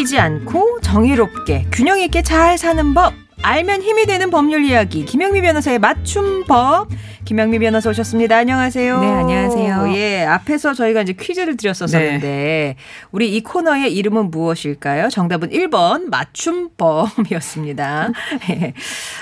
속이지 않고 정의롭게 균형 있게 잘 사는 법 알면 힘이 되는 법률 이야기 김영미 변호사의 맞춤법 김영미 변호사 오셨습니다. 안녕하세요. 네, 안녕하세요. 예, 앞에서 저희가 이제 퀴즈를 드렸었었는데 네. 우리 이 코너의 이름은 무엇일까요? 정답은 1번 맞춤법이었습니다. 예.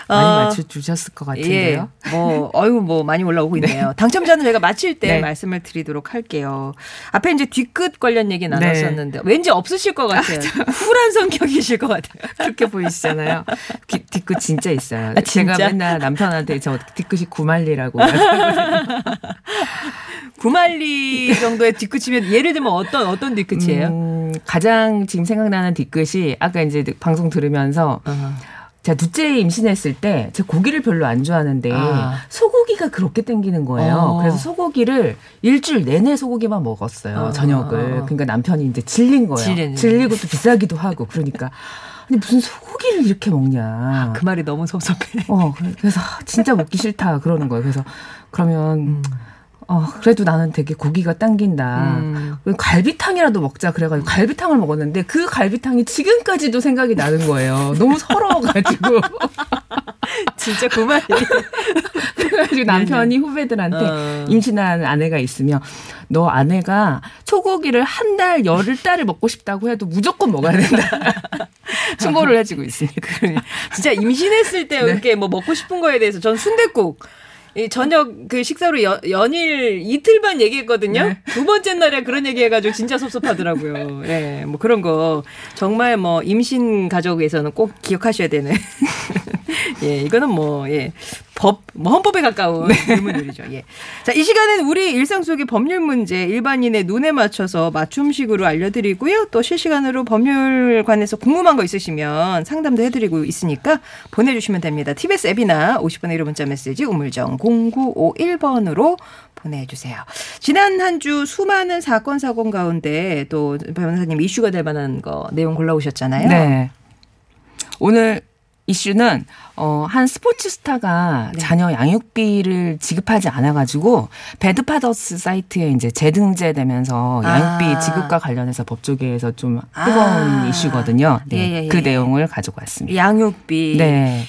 많이 어, 맞춰 주셨을 것 같은데요. 예, 뭐, 어유 뭐 많이 올라오고 있네요. 당첨자는 저희가 마칠 때 네. 말씀을 드리도록 할게요. 앞에 이제 뒤끝 관련 얘기 나눴었는데 왠지 없으실 것 같아요. 쿨한 성격이실 것 같아요. 그렇게 보이시잖아요. 뒤- 뒤끝 진짜 있어요. 아, 진짜? 제가 맨날 남편한테 저 뒤끝이 구말리라고. 구말리 정도의 뒤끝이면 예를 들면 어떤 어떤 뒤끝이에요? 음, 가장 지금 생각나는 뒤끝이 아까 이제 방송 들으면서 어. 제가 둘째 임신했을 때 제가 고기를 별로 안 좋아하는데 아. 소고기가 그렇게 땡기는 거예요. 어. 그래서 소고기를 일주일 내내 소고기만 먹었어요. 어. 저녁을. 그러니까 남편이 이제 질린 거예요. 질리는. 질리고 또 비싸기도 하고 그러니까 근데 무슨 소고기를 이렇게 먹냐. 그 말이 너무 섭섭해. 어 그래- 그래서 진짜 먹기 싫다 그러는 거예요. 그래서 그러면 음. 어 그래도 나는 되게 고기가 당긴다. 음. 갈비탕이라도 먹자 그래가지고 갈비탕을 먹었는데 그 갈비탕이 지금까지도 생각이 나는 거예요. 너무 서러워가지고 진짜 구말리. 그래가지고 남편이 후배들한테 어. 임신한 아내가 있으면 너 아내가 소고기를 한 달 열흘 달을 먹고 싶다고 해도 무조건 먹어야 된다. 충고를 해주고 있습니다. 진짜 임신했을 때 네. 이렇게 뭐 먹고 싶은 거에 대해서 전 순댓국 이 저녁 그 식사로 여- 연일 이틀만 얘기했거든요. 네. 두 번째 날에 그런 얘기 해가지고 진짜 섭섭하더라고요. 예, 뭐 그런 거 정말 뭐 임신 가족에서는 꼭 기억하셔야 되는. 예, 이거는 뭐 예. 법, 뭐 헌법에 가까운 질문들이죠. 예. 자, 이 시간은 우리 일상 속의 법률 문제 일반인의 눈에 맞춰서 맞춤식으로 알려드리고요. 또 실시간으로 법률 관해서 궁금한 거 있으시면 상담도 해드리고 있으니까 보내주시면 됩니다. TBS 앱이나 50번의 1호 문자 메시지 우물정 0951번으로 보내주세요. 지난 한 주 수많은 사건 사건 가운데 또 변호사님 이슈가 될 만한 거 내용 골라오셨잖아요. 네. 오늘 이슈는 어, 한 스포츠 스타가 네. 자녀 양육비를 지급하지 않아가지고 배드파더스 사이트에 이제 재등재되면서 양육비 아. 지급과 관련해서 법조계에서 좀 아. 뜨거운 이슈거든요. 네. 예, 예, 예. 그 내용을 가지고 왔습니다. 양육비. 네.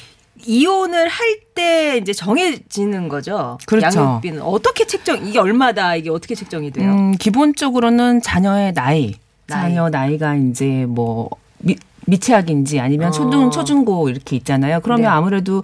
이혼을 할 때 이제 정해지는 거죠. 그렇죠. 양육비는 어떻게 책정? 이게 얼마다? 이게 어떻게 책정이 돼요? 음, 기본적으로는 자녀의 나이, 나이. 자녀 나이가 이제 뭐 미, 미취학인지 아니면 어. 초등 초중고 이렇게 있잖아요. 그러면 네. 아무래도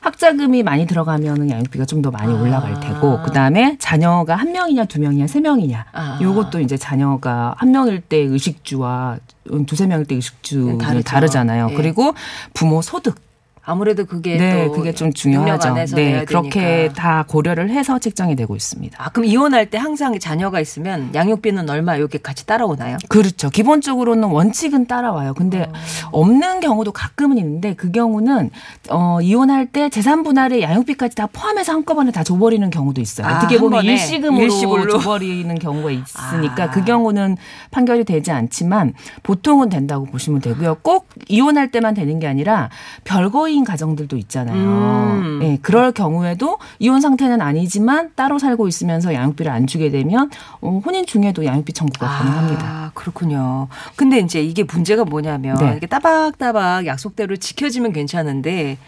학자금이 많이 들어가면 양육비가 좀 더 많이 아. 올라갈 테고 그다음에 자녀가 한 명이냐 두 명이냐 세 명이냐 아. 요것도 이제 자녀가 한 명일 때 의식주와 두세 명일 때 의식주는 다르죠. 다르잖아요. 예. 그리고 부모 소득 아무래도 그게 네, 또 그게 좀 중요하죠. 네, 그렇게. 다 고려를 해서 책정이 되고 있습니다. 아, 그럼 이혼할 때 항상 자녀가 있으면 양육비는 얼마 이렇게 같이 따라오나요? 그렇죠. 기본적으로는 원칙은 따라와요. 근데 어. 없는 경우도 가끔은 있는데 그 경우는 어 이혼할 때 재산 분할에 양육비까지 다 포함해서 한꺼번에 다 줘버리는 경우도 있어요. 아, 어떻게 한 보면 일시금으로, 일시불로. 줘버리는 경우가 있으니까 아. 그 경우는 판결이 되지 않지만 보통은 된다고 보시면 되고요. 꼭 이혼할 때만 되는 게 아니라 별거인 가정들도 있잖아요. 음. 네, 그럴 경우에도 이혼 상태는 아니지만 따로 살고 있으면서 양육비를 안 주게 되면 어, 혼인 중에도 양육비 청구가 가능합니다. 아, 그렇군요. 근데 이제 이게 문제가 뭐냐면 네. 이게 따박따박 약속대로 지켜지면 괜찮은데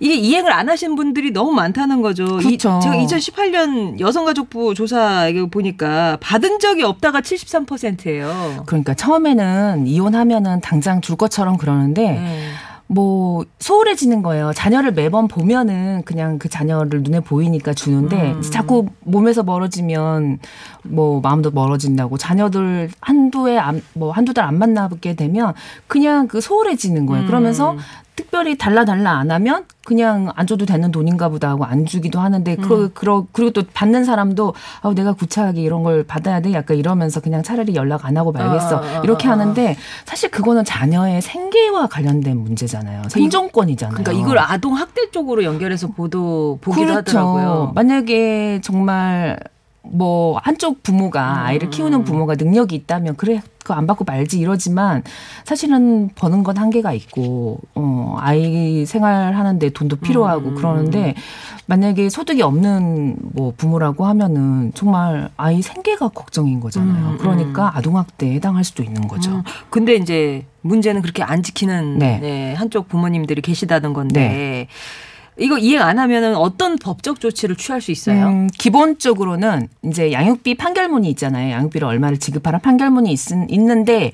이게 이행을 안 하신 분들이 너무 많다는 거죠. 이, 그렇죠. 제가 2018년 여성가족부 조사 보니까 받은 적이 없다가 73%예요. 그러니까 처음에는 이혼하면은 당장 줄 것처럼 그러는데 네. 뭐 소홀해지는 거예요. 자녀를 매번 보면은 그냥 그 자녀를 눈에 보이니까 주는데 음. 자꾸 몸에서 멀어지면 뭐 마음도 멀어진다고 자녀들 한두에 안, 뭐 한두 달 안 만나게 되면 그냥 그 소홀해지는 거예요. 음. 그러면서 특별히 달라 달라 안 하면 그냥 안 줘도 되는 돈인가 보다 하고 안 주기도 하는데 음. 그러, 그러, 그리고 또 받는 사람도 아 내가 구차하게 이런 걸 받아야 돼 약간 이러면서 그냥 차라리 연락 안 하고 말겠어 어, 이렇게 어. 하는데 사실 그거는 자녀의 생계와 관련된 문제잖아요. 생존권이잖아요. 그러니까 이걸 아동 학대 쪽으로 연결해서 보도 보기도 그렇죠. 하더라고요. 만약에 정말 뭐 한쪽 부모가 음. 아이를 키우는 부모가 능력이 있다면 그래 그거 안 받고 말지 이러지만 사실은 버는 건 한계가 있고 어 아이 생활하는데 돈도 필요하고 음. 그러는데 만약에 소득이 없는 뭐 부모라고 하면은 정말 아이 생계가 걱정인 거잖아요. 음, 그러니까 아동학대에 해당할 수도 있는 거죠. 음, 근데 이제 문제는 그렇게 안 지키는 네. 네, 한쪽 부모님들이 계시다는 건데 이거 이행 안 하면은 어떤 법적 조치를 취할 수 있어요? 음, 기본적으로는 이제 양육비 판결문이 있잖아요. 양육비를 얼마를 지급하라는 판결문이 있, 있는데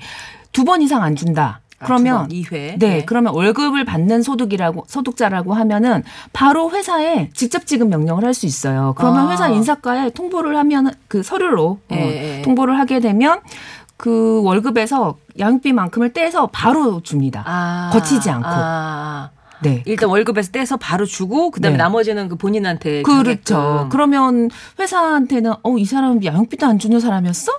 두 번 이상 안 준다. 그러면 2회. 네, 그러면 월급을 받는 소득이라고 소득자라고 하면은 바로 회사에 직접 지급 명령을 할 수 있어요. 그러면 아. 회사 인사과에 통보를 하면 그 서류로 어, 예, 예. 통보를 하게 되면 그 월급에서 양육비만큼을 떼서 바로 줍니다. 아, 거치지 않고. 아, 네. 일단 월급에서 떼서 바로 주고 그다음에 네. 나머지는 그 본인한테 그렇죠. 그러면 회사한테는 어 이 사람 양육비도 안 주는 사람이었어?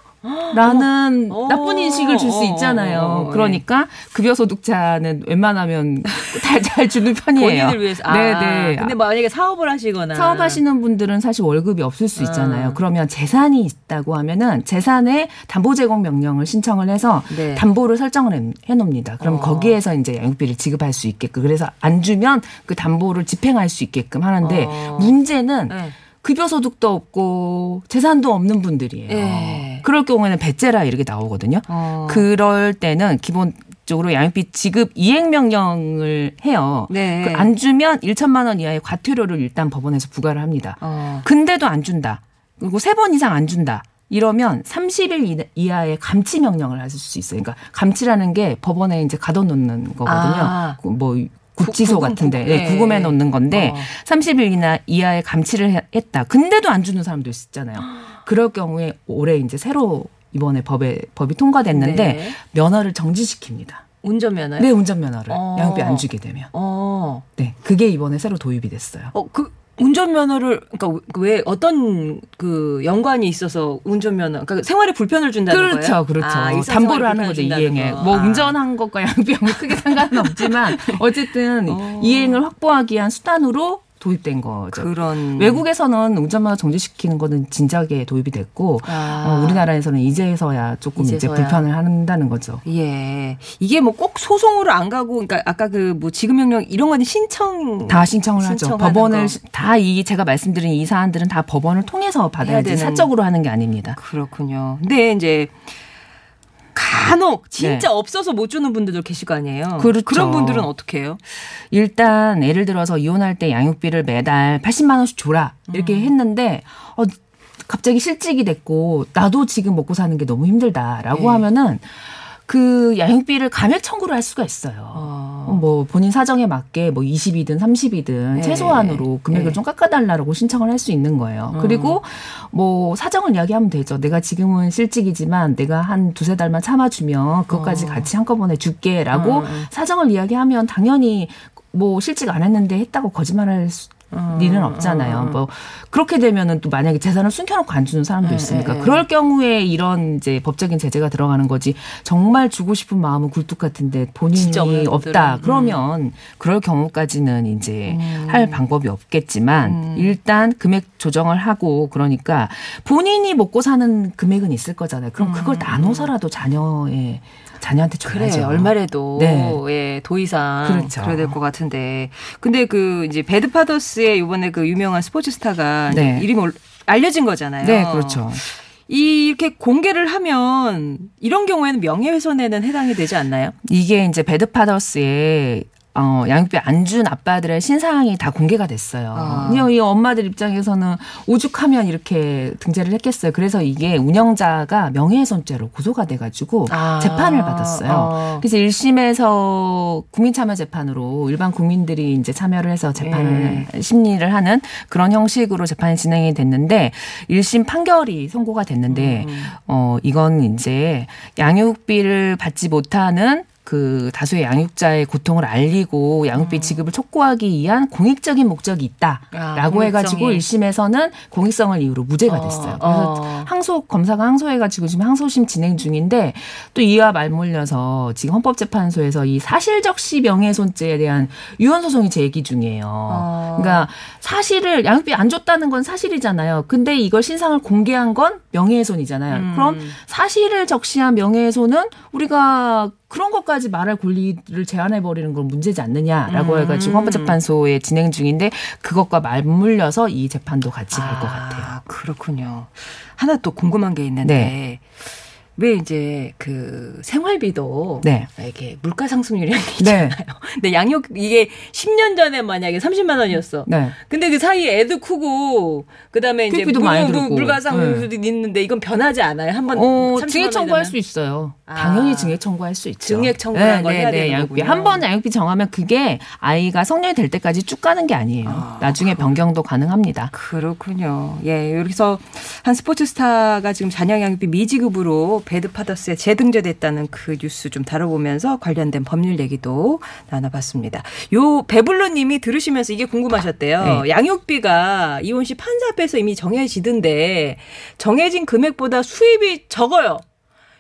라는 어. 나쁜 인식을 줄수 어, 있잖아요. 어, 어, 어, 그러니까 급여 소득자는 웬만하면 잘, 잘 주는 편이에요. 본인을 위해서. 아, 네네. 근데 만약에 사업을 하시거나 사업하시는 분들은 사실 월급이 없을 수 있잖아요. 아. 그러면 재산이 있다고 하면은 재산에 담보 제공 명령을 신청을 해서 네. 담보를 설정을 해- 해놓습니다. 그럼 어. 거기에서 이제 양육비를 지급할 수 있게끔 그래서 안 주면 그 담보를 집행할 수 있게끔 하는데 어. 문제는 네. 급여 소득도 없고 재산도 없는 분들이에요. 예. 그럴 경우에는 배째라 이렇게 나오거든요. 어. 그럴 때는 기본 적으로 양육비 지급 이행 명령을 해요. 네. 그 안 주면 1천만 원 이하의 과태료를 일단 법원에서 부과를 합니다. 어. 근데도 안 준다. 그리고 세 번 이상 안 준다. 이러면 30일 이- 이하의 감치 명령을 하실 수 있어요. 그러니까 감치라는 게 법원에 이제 가둬놓는 거거든요. 아. 그뭐 구치소 같은데 구금. 네, 예. 구금해 놓는 건데 어. 30일 이나 이하의 감치를 해- 했다. 근데도 안 주는 사람도 있잖아요. 그럴 경우에 올해 이제 새로 이번에 법에 법이 통과됐는데 네. 면허를 정지시킵니다. 운전면허요? 네, 운전면허를 어. 양육비 안 주게 되면. 어. 네, 그게 이번에 새로 도입이 됐어요. 어, 그 운전면허를 그러니까 왜 어떤 그 연관이 있어서 운전면허 그러니까 생활에 불편을 준다는 거예요? 그렇죠, 그렇죠. 아, 담보를 하는 거죠 이행에. 거. 뭐 아. 운전한 것과 양육비하고 크게 상관은 없지만 어쨌든 어. 이행을 확보하기 위한 수단으로 도입된 거죠. 그런 외국에서는 운전면허 정지시키는 거는 진작에 도입이 됐고 아. 어, 우리나라에서는 이제서야 조금 이제 이제서야. 불편을 한다는 거죠. 예. 이게 뭐 꼭 소송으로 안 가고, 그러니까 아까 그 뭐 지급명령 이런 거는 신청. 다 신청을 하죠. 법원을 거. 다이 제가 말씀드린 이 사안들은 다 법원을 통해서 받아야지. 사적으로 하는 게 아닙니다. 그렇군요. 근데 이제 간혹 진짜 네. 없어서 못 주는 분들도 계실 거 아니에요. 그렇죠. 그런 분들은 어떻게 해요? 일단 예를 들어서 이혼할 때 양육비를 매달 80만 원씩 줘라 이렇게 음. 했는데 어 갑자기 실직이 됐고 나도 지금 먹고 사는 게 너무 힘들다라고 네. 하면은 그 양육비를 감액 청구를 할 수가 있어요. 어. 뭐 본인 사정에 맞게 뭐 20이든 30이든 네. 최소한으로 금액을 네. 좀 깎아달라고 신청을 할 수 있는 거예요. 음. 그리고 뭐 사정을 이야기하면 되죠. 내가 지금은 실직이지만 내가 한 두세 달만 참아주면 그것까지 어. 같이 한꺼번에 줄게라고 음. 사정을 이야기하면 당연히 뭐 실직 안 했는데 했다고 거짓말할 수- 음. 일은 없잖아요. 음. 뭐 그렇게 되면은 또 만약에 재산을 숨겨놓고 안 주는 사람도 네, 있으니까 네, 네. 그럴 경우에 이런 이제 법적인 제재가 들어가는 거지 정말 주고 싶은 마음은 굴뚝 같은데 본인이 없다 분들은. 그러면 그럴 경우까지는 이제 음. 할 방법이 없겠지만 음. 일단 금액 조정을 하고 그러니까 본인이 먹고 사는 금액은 있을 거잖아요. 그럼 그걸 음. 나눠서라도 자녀의 자녀한테 그래 줘야죠. 얼마래도 네. 예, 도의상 그렇죠. 그래야 될 것 같은데 근데 그 이제 배드파더스 의 이번에 그 유명한 스포츠 스타가 네. 이름이 올- 알려진 거잖아요. 네, 그렇죠. 이렇게 공개를 하면 이런 경우에는 명예훼손에는 해당이 되지 않나요? 이게 이제 배드파더스의 어, 양육비 안 준 아빠들의 신상이 다 공개가 됐어요. 아. 이 엄마들 입장에서는 오죽하면 이렇게 등재를 했겠어요. 그래서 이게 운영자가 명예훼손죄로 고소가 돼가지고 아. 재판을 받았어요. 어. 그래서 1심에서 국민참여재판으로 일반 국민들이 이제 참여를 해서 재판을 예. 심리를 하는 그런 형식으로 재판이 진행이 됐는데 1심 판결이 선고가 됐는데 음. 어 이건 이제 양육비를 받지 못하는 그 다수의 양육자의 고통을 알리고 양육비 지급을 촉구하기 위한 공익적인 목적이 있다라고 아, 해가지고 공익성이. 1심에서는 공익성을 이유로 무죄가 어, 됐어요. 그래서 어. 항소 검사가 항소해가지고 지금 항소심 진행 중인데 또 이와 맞물려서 지금 헌법재판소에서 이 사실적시 명예훼손죄에 대한 유언 소송이 제기 중이에요. 어. 그러니까 사실을 양육비 안 줬다는 건 사실이잖아요. 근데 이걸 신상을 공개한 건 명예훼손이잖아요. 음. 그럼 사실을 적시한 명예훼손은 우리가 그런 것까지 말할 권리를 제한해 버리는 건 문제지 않느냐라고 음. 해가지고 헌법재판소에 진행 중인데 그것과 맞물려서 이 재판도 같이 갈것 같아요. 아, 그렇군요. 하나 또 궁금한 게 있는데 네. 왜 이제 그 생활비도 네. 이렇게 물가 상승률이라는 게 네. 있잖아요. 근데 양육 이게 10년 전에 만약에 30만 원이었어. 네. 근데 그 사이에 애도 크고 그다음에 이제 물-. 물가 상승률도 있는데 이건 변하지 않아요. 한번 어, 30만 증액 청구할? 수 있어요. 아. 당연히 증액 청구할 수 있죠. 증액 청구라는 걸 해야 되는 양육비. 한 번 양육비 정하면 그게 아이가 성년이 될 때까지 쭉 가는 게 아니에요. 아, 나중에 변경도 가능합니다. 그렇군요. 예, 여기서 한 스포츠 스타가 지금 잔여 양육비 미지급으로 배드 파더스에 재등재됐다는 그 뉴스 좀 다뤄보면서 관련된 법률 얘기도 나눠봤습니다. 요 배불러님이 들으시면서 이게 궁금하셨대요. 네. 양육비가 이혼 시 판사 앞에서 이미 정해지던데 정해진 금액보다 수입이 적어요.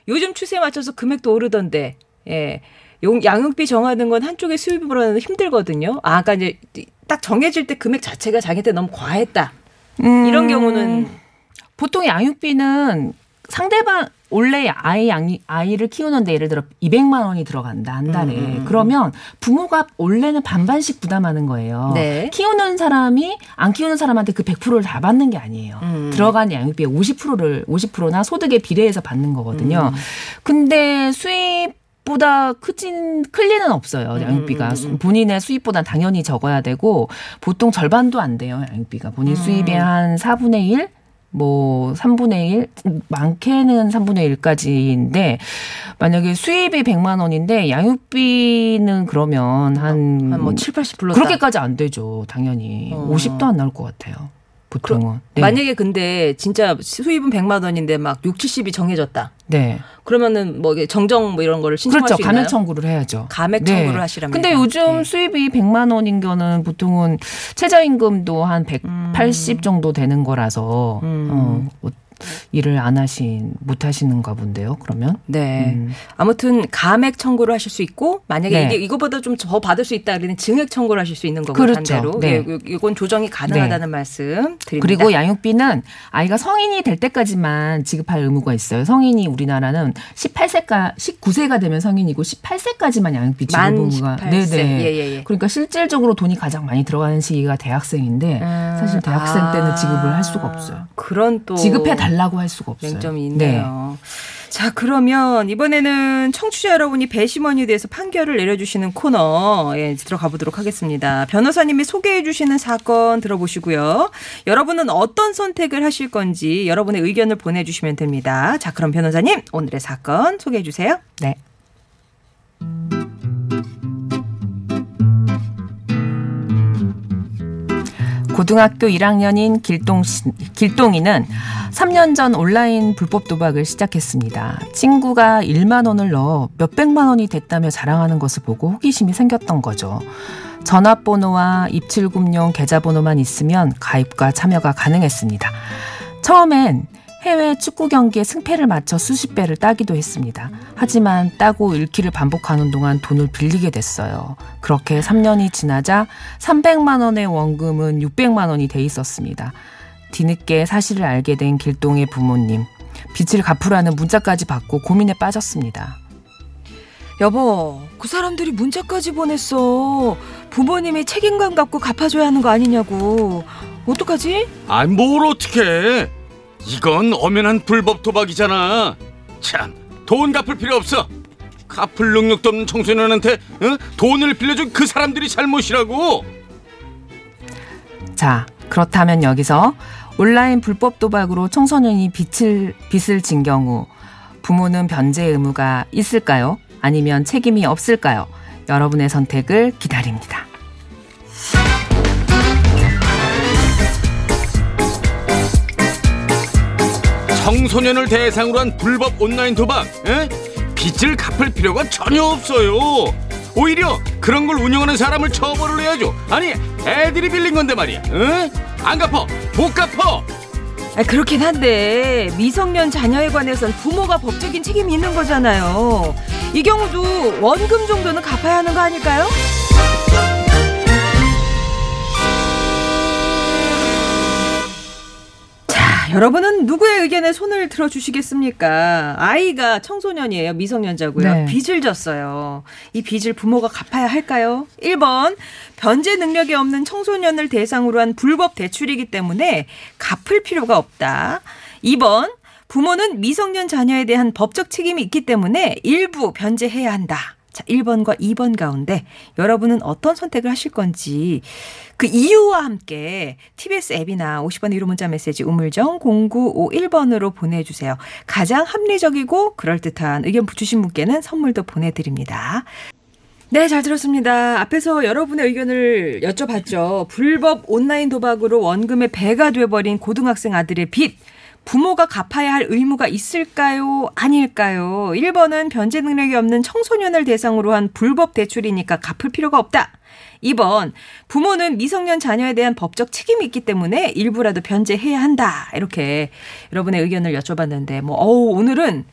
요즘 추세에 맞춰서 금액도 오르던데. 예. 용- 양육비 정하는 건 한쪽의 수입으로는 힘들거든요. 아, 그러니까 이제 딱 정해질 때 금액 자체가 자기한테 너무 과했다. 이런 음, 경우는 보통 양육비는 상대방 원래 아이 양 아이를 키우는데 예를 들어 200만 원이 들어간다 한 달에 음, 음, 음. 그러면 부모가 원래는 반반씩 부담하는 거예요. 네. 키우는 사람이 안 키우는 사람한테 그 100%를 다 받는 게 아니에요. 음. 들어간 양육비의 50%를 50%나 소득에 비례해서 받는 거거든요. 음. 근데 수입 보다 크진 클 리는 없어요. 양육비가 음, 음, 음. 본인의 수입보다 당연히 적어야 되고 보통 절반도 안 돼요. 양육비가 본인 음. 수입의 한 4분의 1, 뭐 3분의 1, 많게는 3분의 1까지인데 만약에 수입이 100만 원인데 양육비는 그러면 한한뭐 7, 80 불렀다. 그렇게까지 안 되죠. 당연히 어. 50도 안 나올 것 같아요. 보통은. 네. 만약에 근데 진짜 수입은 100만 원인데 막 6, 70이 정해졌다. 네. 그러니까 뭐 정정 뭐 이런 거를 신청할 그렇죠. 수 있나요? 감액 청구를 해야죠. 감액 네. 청구를 하시라면. 근데 요즘 수입이 100만 원인 거는 보통은 최저임금도 한 180 정도 되는 거라서 음. 어, 뭐 일을 안 하신 못 하시는가 본데요. 그러면 네. 음. 아무튼 감액 청구를 하실 수 있고 만약에 네. 이게 이거보다 좀 더 받을 수 있다 그러면 증액 청구를 하실 수 있는 거고 그렇죠. 반대로 네. 예, 이건 조정이 가능하다는 말씀 드립니다. 그리고 양육비는 아이가 성인이 될 때까지만 지급할 의무가 있어요. 성인이 우리나라는 18세가 19세가 되면 성인이고 18세까지만 양육비 지급 만 의무가 18세. 예, 예, 예. 그러니까 실질적으로 돈이 가장 많이 들어가는 시기가 대학생인데 음, 사실 대학생 아, 때는 지급을 할 수가 없어요. 그런 또 지급해 달 라고 할 수가 없어요. 맹점이 네. 있네요. 자, 그러면 이번에는 청취자 여러분이 배심원에 대해서 판결을 내려주시는 코너에 들어가 보도록 하겠습니다. 변호사님이 소개해 주시는 사건 들어보시고요. 여러분은 어떤 선택을 하실 건지 여러분의 의견을 보내주시면 됩니다. 자, 그럼 변호사님 오늘의 사건 소개해 주세요. 네. 고등학교 1학년인 길동 씨, 길동이는 3년 전 온라인 불법 도박을 시작했습니다. 친구가 1만 원을 넣어 몇백만 원이 됐다며 자랑하는 것을 보고 호기심이 생겼던 거죠. 전화번호와 입출금용 계좌번호만 있으면 가입과 참여가 가능했습니다. 처음엔 해외 축구 경기에 승패를 맞춰 수십 배를 따기도 했습니다. 하지만 따고 잃기를 반복하는 동안 돈을 빌리게 됐어요. 그렇게 3년이 지나자 300만 원의 원금은 600만 원이 돼 있었습니다. 뒤늦게 사실을 알게 된 길동의 부모님. 빚을 갚으라는 문자까지 받고 고민에 빠졌습니다. 여보, 그 사람들이 문자까지 보냈어. 부모님이 책임감 갖고 갚아줘야 하는 거 아니냐고. 어떡하지? 아, 뭘 어떻게? 이건 엄연한 불법 도박이잖아. 참, 돈 갚을 필요 없어. 갚을 능력도 없는 청소년한테 어? 돈을 빌려준 그 사람들이 잘못이라고. 자, 그렇다면 여기서 온라인 불법 도박으로 청소년이 빚을, 빚을 진 경우 부모는 변제 의무가 있을까요? 아니면 책임이 없을까요? 여러분의 선택을 기다립니다. 청소년을 대상으로 한 불법 온라인 도박. 에? 빚을 갚을 필요가 전혀 없어요. 오히려 그런 걸 운영하는 사람을 처벌을 해야죠. 아니 애들이 빌린 건데 말이야. 응? 안 갚어, 못 갚어. 아, 그렇긴 한데 미성년 자녀에 관해선 부모가 법적인 책임이 있는 거잖아요. 이 경우도 원금 정도는 갚아야 하는 거 아닐까요? 자, 여러분은 누구의 의견에 손을 들어주시겠습니까? 아이가 청소년이에요. 미성년자고요. 네. 빚을 졌어요. 이 빚을 부모가 갚아야 할까요? 1번, 변제 능력이 없는 청소년을 대상으로 한 불법 대출이기 때문에 갚을 필요가 없다. 2번, 부모는 미성년 자녀에 대한 법적 책임이 있기 때문에 일부 변제해야 한다. 자, 1번과 2번 가운데 여러분은 어떤 선택을 하실 건지 그 이유와 함께 TBS 앱이나 50번의 유료 문자 메시지 우물정 0951번으로 보내주세요. 가장 합리적이고 그럴듯한 의견 주신 분께는 선물도 보내드립니다. 네, 잘 들었습니다. 앞에서 여러분의 의견을 여쭤봤죠. 불법 온라인 도박으로 원금의 배가 돼버린 고등학생 아들의 빚. 부모가 갚아야 할 의무가 있을까요? 아닐까요? 1번은 변제 능력이 없는 청소년을 대상으로 한 불법 대출이니까 갚을 필요가 없다. 2번, 부모는 미성년 자녀에 대한 법적 책임이 있기 때문에 일부라도 변제해야 한다. 이렇게 여러분의 의견을 여쭤봤는데, 뭐, 어우, 오늘은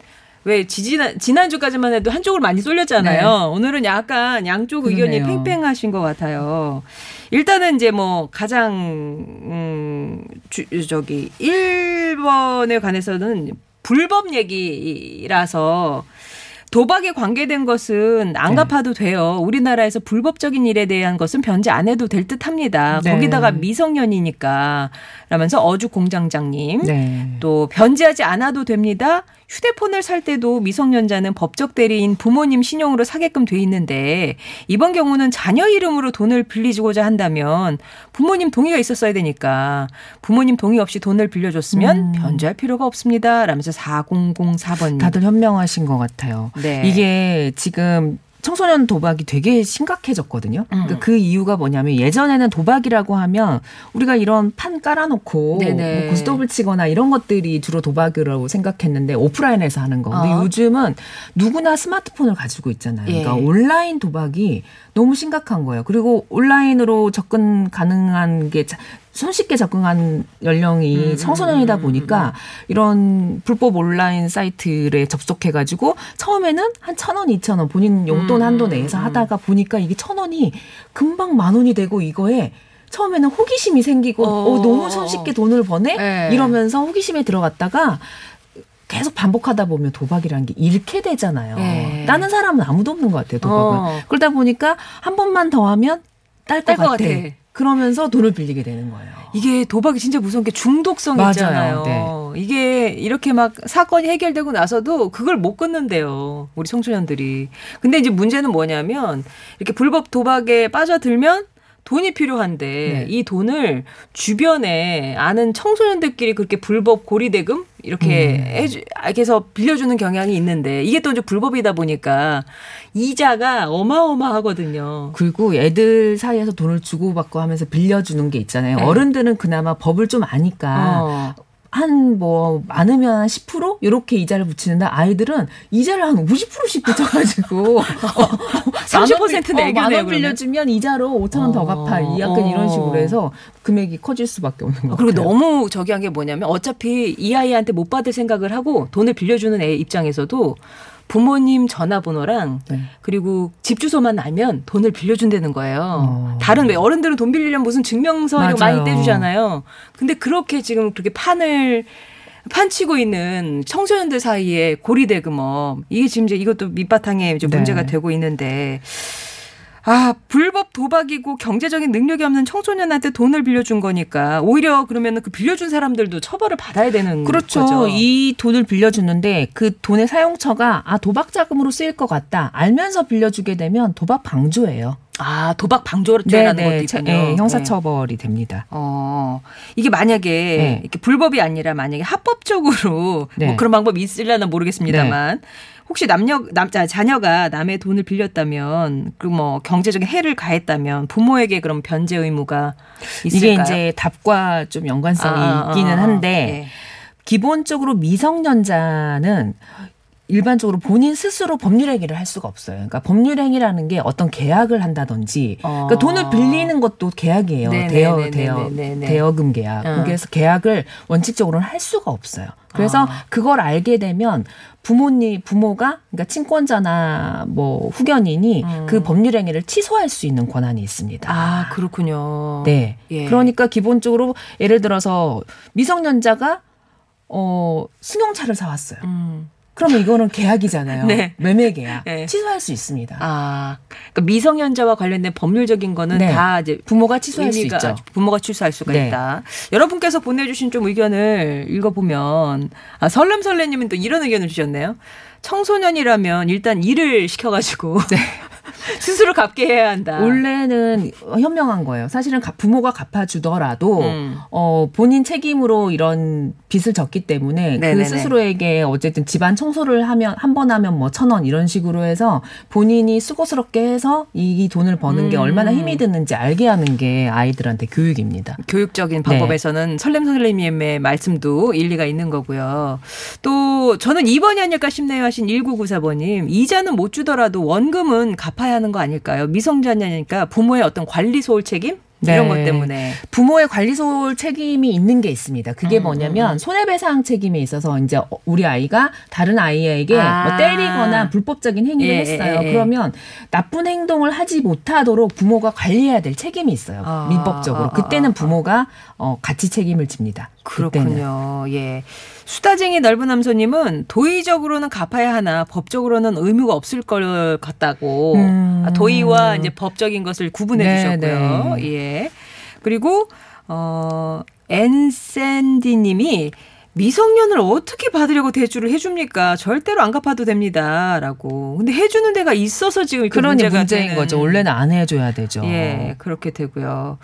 왜 지지난 지난주까지만 해도 한쪽으로 많이 쏠렸잖아요. 네. 오늘은 약간 양쪽 의견이 그러네요. 팽팽하신 것 같아요. 일단은 이제 뭐 가장 음 주, 저기 1번에 관해서는 불법 얘기라서 도박에 관계된 것은 안 네. 갚아도 돼요. 우리나라에서 불법적인 일에 대한 것은 변제 안 해도 될 듯 합니다. 네. 거기다가 미성년이니까 라면서 어주 공장장님 네. 또 변제하지 않아도 됩니다. 휴대폰을 살 때도 미성년자는 법적 대리인 부모님 신용으로 사게끔 돼 있는데 이번 경우는 자녀 이름으로 돈을 빌리고자 한다면 부모님 동의가 있었어야 되니까 부모님 동의 없이 돈을 빌려줬으면 음. 변제할 필요가 없습니다. 라면서 4004번님. 다들 현명하신 것 같아요. 네. 이게 지금 청소년 도박이 되게 심각해졌거든요. 음. 그그 이유가 뭐냐면 예전에는 도박이라고 하면 우리가 이런 판 깔아놓고 네네. 뭐 고스톱을 치거나 이런 것들이 주로 도박이라고 생각했는데 오프라인에서 하는 거. 근데 어. 요즘은 누구나 스마트폰을 가지고 있잖아요. 예. 그러니까 온라인 도박이 너무 심각한 거예요. 그리고 온라인으로 접근 가능한 게 자- 손쉽게 접근한 연령이 음, 청소년이다 음, 음, 보니까 이런 불법 온라인 사이트에 접속해가지고 처음에는 한 천 원, 이천 원 본인 용돈 음, 한도 내에서 음. 하다가 보니까 이게 천 원이 금방 만 원이 되고 이거에 처음에는 호기심이 생기고 어, 어, 너무 손쉽게 돈을 버네 네. 이러면서 호기심에 들어갔다가 계속 반복하다 보면 도박이라는 게 잃게 되잖아요. 네. 다른 사람은 아무도 없는 것 같아요. 도박은. 어. 그러다 보니까 한 번만 더 하면 딸것 딸것 같아. 같아. 그러면서 돈을 빌리게 되는 거예요. 이게 도박이 진짜 무서운 게 중독성 맞아요. 있잖아요. 네. 이게 이렇게 막 사건이 해결되고 나서도 그걸 못 끊는데요. 우리 청소년들이. 근데 이제 문제는 뭐냐면 이렇게 불법 도박에 빠져들면 돈이 필요한데 네. 이 돈을 주변에 아는 청소년들끼리 그렇게 불법 고리대금 이렇게 음. 해주, 이렇게 해서 빌려주는 경향이 있는데 이게 또 이제 불법이다 보니까 이자가 어마어마하거든요. 그리고 애들 사이에서 돈을 주고받고 하면서 빌려주는 게 있잖아요. 네. 어른들은 그나마 법을 좀 아니까 어. 한 뭐 많으면 한 10% 이렇게 이자를 붙이는데 아이들은 이자를 한 50%씩 붙여가지고 30% 내기네요, 만원 그러면. 빌려주면 이자로 5천 원더 어. 갚아. 이 약간 어. 이런 식으로 해서 금액이 커질 수밖에 없는 거 아, 그리고 같아요. 너무 저기 한 게 뭐냐면 어차피 이 아이한테 못 받을 생각을 하고 돈을 빌려주는 애 입장에서도 부모님 전화번호랑 네. 그리고 집 주소만 알면 돈을 빌려준다는 거예요. 어. 다른 왜 어른들은 돈 빌리려면 무슨 증명서 이거 맞아요. 많이 떼주잖아요. 근데 그렇게 지금 그렇게 판을 판치고 있는 청소년들 사이에 고리대금업 이게 지금 이제 이것도 밑바탕에 이제 네. 문제가 되고 있는데 아 불법 도박이고 경제적인 능력이 없는 청소년한테 돈을 빌려준 거니까 오히려 그러면은 그 빌려준 사람들도 처벌을 받아야 되는 그렇죠. 거죠. 이 돈을 빌려주는데 그 돈의 사용처가 아 도박 자금으로 쓰일 것 같다 알면서 빌려주게 되면 도박 방조예요. 아 도박 방조죄라는 것도 있군요. 네, 네. 형사처벌이 됩니다. 어, 이게 만약에 네. 이렇게 불법이 아니라 만약에 합법적으로 네. 뭐 그런 방법이 있으려나 모르겠습니다만 혹시 남녀 남자 자녀가 남의 돈을 빌렸다면 그 뭐 경제적인 해를 가했다면 부모에게 그럼 변제 의무가 있을까요? 이게 이제 답과 좀 연관성이 아, 아, 있기는 아, 한데 네. 기본적으로 미성년자는 일반적으로 본인 스스로 법률 행위를 할 수가 없어요. 그러니까 법률 행위라는 게 어떤 계약을 한다든지, 어. 그러니까 돈을 빌리는 것도 계약이에요. 네네네네네네. 대여 대여 네네. 대여금 계약. 어. 그래서 계약을 원칙적으로는 할 수가 없어요. 그래서 아. 그걸 알게 되면 부모님 부모가 그러니까 친권자나 뭐 후견인이 음. 그 법률 행위를 취소할 수 있는 권한이 있습니다. 아, 그렇군요. 네. 예. 그러니까 기본적으로 예를 들어서 미성년자가 어 승용차를 사왔어요. 음. 그러면 이거는 계약이잖아요. 네. 매매 계약. 네. 취소할 수 있습니다. 아, 그러니까 미성년자와 관련된 법률적인 거는 네. 다 이제 부모가 취소할 수 의미가 있죠. 부모가 취소할 수가 네. 있다. 여러분께서 보내주신 좀 의견을 읽어보면 아, 설렘설레님은 또 이런 의견을 주셨네요. 청소년이라면 일단 일을 시켜가지고 스스로 갚게 해야 한다. 원래는 현명한 거예요. 사실은 가- 부모가 갚아주더라도 음. 어, 본인 책임으로 이런 빚을 졌기 때문에 네네네. 그 스스로에게 어쨌든 집안 청소를 하면 한 번 하면 뭐 천 원 이런 식으로 해서 본인이 수고스럽게 해서 이 돈을 버는 게 음. 얼마나 힘이 드는지 알게 하는 게 아이들한테 교육입니다. 교육적인 네. 방법에서는 설렘 선생님의 말씀도 일리가 있는 거고요. 또 저는 2번이 아닐까 싶네요 하신 1994번님. 이자는 못 주더라도 원금은 갚아야 하는 거 아닐까요? 미성년자니까 부모의 어떤 관리 소홀 책임? 이런 네. 것 때문에. 부모의 관리 소홀 책임이 있는 게 있습니다. 그게 음, 뭐냐면 음. 손해배상 책임에 있어서 이제 우리 아이가 다른 아이에게 아. 뭐 때리거나 불법적인 행위를 예, 했어요. 예, 예. 그러면 나쁜 행동을 하지 못하도록 부모가 관리해야 될 책임이 있어요. 아, 민법적으로. 아, 아, 그때는 아. 부모가 어, 같이 책임을 집니다. 그때는. 그렇군요. 예. 수다쟁이 넓은 남소님은 도의적으로는 갚아야 하나 법적으로는 의무가 없을 것 같다고 음. 아, 도의와 이제 법적인 것을 구분해 네, 주셨고요. 네. 예. 그리고 어 엔샌디 님이 미성년을 어떻게 받으려고 대출을 해줍니까? 절대로 안 갚아도 됩니다라고. 근데 해주는 데가 있어서 지금 그러니 문제가 문제인 되는. 거죠. 원래는 안 해줘야 되죠. 예 그렇게 되고요.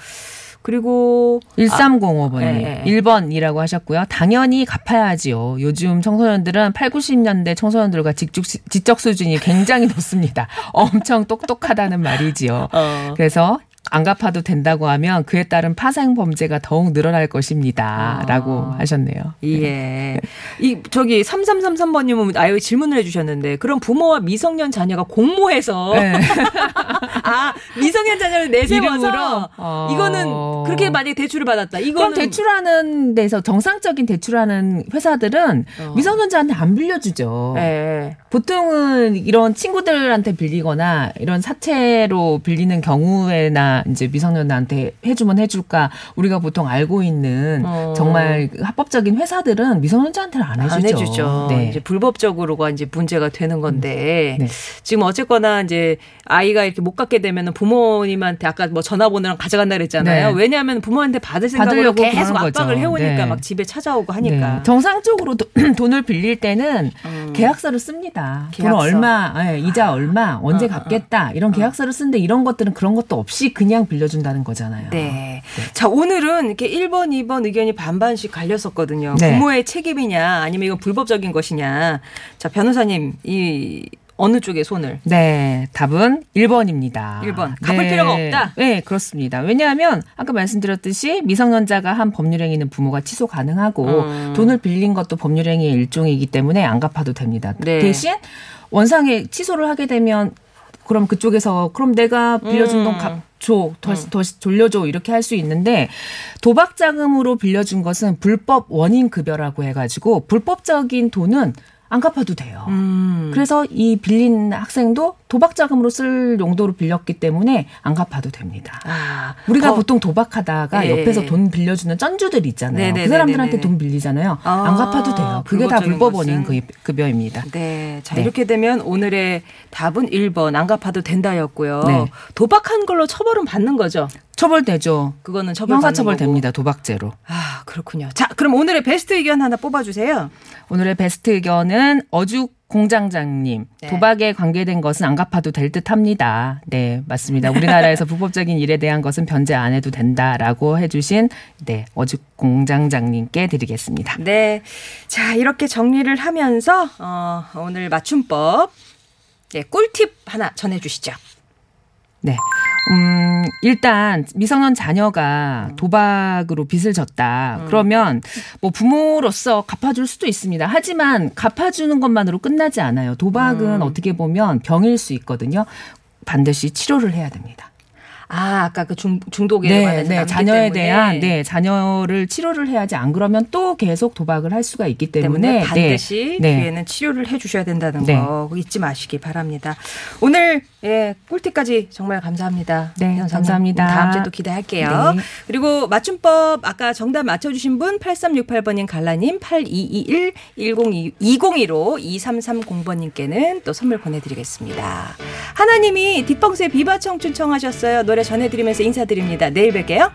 그리고 1305번님. 예, 예. 1번이라고 하셨고요. 당연히 갚아야지요. 요즘 청소년들은 8, 90년대 청소년들과 지적, 지적 수준이 굉장히 높습니다. 엄청 똑똑하다는 말이지요. 어. 그래서 안 갚아도 된다고 하면 그에 따른 파생 범죄가 더욱 늘어날 것입니다. 아. 라고 하셨네요. 예. 이 저기 3333번님은 아예 질문을 해주셨는데 그럼 부모와 미성년 자녀가 공모해서 네. 아 미성년 자녀를 내세워서? 어. 이거는 그렇게 만약에 대출을 받았다. 그럼 이거는 대출하는 데서 정상적인 대출하는 회사들은 어. 미성년자한테 안 빌려주죠. 예. 보통은 이런 친구들한테 빌리거나 이런 사채로 빌리는 경우에나 이제 미성년자한테 해주면 해줄까 우리가 보통 알고 있는 어. 정말 합법적인 회사들은 미성년자한테는 안 해주죠. 안 해주죠. 네. 이제 불법적으로가 이제 문제가 되는 건데 네. 지금 어쨌거나 이제 아이가 이렇게 못 갖게 되면 부모님한테 아까 뭐 전화번호랑 가져간다 그랬잖아요. 네. 왜냐하면 부모한테 받을 생각으로 계속 압박을. 해오니까 네. 막 집에 찾아오고 하니까. 네. 정상적으로 도- 돈을 빌릴 때는 음. 계약서를 씁니다. 계약서. 돈 얼마, 예, 이자 얼마, 언제 어, 어, 갚겠다 이런 계약서를 쓰는데 이런 것들은 그런 것도 없이 그냥 빌려준다는 거잖아요. 네. 자, 오늘은 이렇게 1번, 2번 의견이 반반씩 갈렸었거든요. 네. 부모의 책임이냐, 아니면 이건 불법적인 것이냐. 자, 변호사님, 이, 어느 쪽에 손을? 네, 답은 1번입니다. 1번. 갚을 필요가 없다? 네, 그렇습니다. 왜냐하면 아까 말씀드렸듯이 미성년자가 한 법률행위는 부모가 취소 가능하고 음. 돈을 빌린 것도 법률행위의 일종이기 때문에 안 갚아도 됩니다. 네. 대신 원상에 취소를 하게 되면 그럼 그쪽에서 그럼 내가 빌려준 음. 돈 갚. 줘, 다시, 다시 돌려줘, 이렇게 할 수 있는데, 도박 자금으로 빌려준 것은 불법 원인 급여라고 해가지고, 불법적인 돈은 안 갚아도 돼요. 음. 그래서 이 빌린 학생도 도박 자금으로 쓸 용도로 빌렸기 때문에 안 갚아도 됩니다. 아, 우리가 더- 보통 도박하다가 예. 옆에서 돈 빌려주는 쩐주들 있잖아요. 네네네네네. 그 사람들한테 돈 빌리잖아요. 아, 안 갚아도 돼요. 그게 다 불법적인 불법 원인 것은? 급- 급여입니다. 네. 자, 네. 이렇게 되면 오늘의 답은 1번. 안 갚아도 된다였고요. 네. 도박한 걸로 처벌은 받는 거죠. 처벌되죠. 그거는 처벌 형사처벌 받는 거고. 됩니다. 도박죄로. 아, 그렇군요. 자, 그럼 오늘의 베스트 의견 하나 뽑아주세요. 오늘의 베스트 의견은 어죽 공장장님 네. 도박에 관계된 것은 안 갚아도 될 듯합니다. 네 맞습니다. 우리나라에서 불법적인 일에 대한 것은 변제 안 해도 된다라고 해주신 네 어죽 공장장님께 드리겠습니다. 네. 자, 이렇게 정리를 하면서, 어, 오늘 맞춤법, 네, 꿀팁 하나 전해주시죠. 네 음, 일단 미성년 자녀가 도박으로 빚을 졌다. 음. 그러면 뭐 부모로서 갚아줄 수도 있습니다. 하지만 갚아주는 것만으로 끝나지 않아요. 도박은 음. 어떻게 보면 병일 수 있거든요. 반드시 치료를 해야 됩니다. 아, 아까 그 중, 중독에 네, 네, 자녀에 때문에. 대한 네 자녀를 치료를 해야지 안 그러면 또 계속 도박을 할 수가 있기 때문에, 때문에 반드시 네, 네. 뒤에는 치료를 해 주셔야 된다는 네. 거 잊지 마시기 바랍니다. 오늘 예, 꿀팁까지 정말 감사합니다. 네, 현사님. 감사합니다. 다음 주에 또 기대할게요. 네. 그리고 맞춤법 아까 정답 맞춰주신 분 8368번님 갈라님 8221 10 2015 2330번님께는 또 선물 보내드리겠습니다. 하나님이 뒷방수의 비바 청춘 청하셨어요. 노래 전해드리면서 인사드립니다. 내일 뵐게요.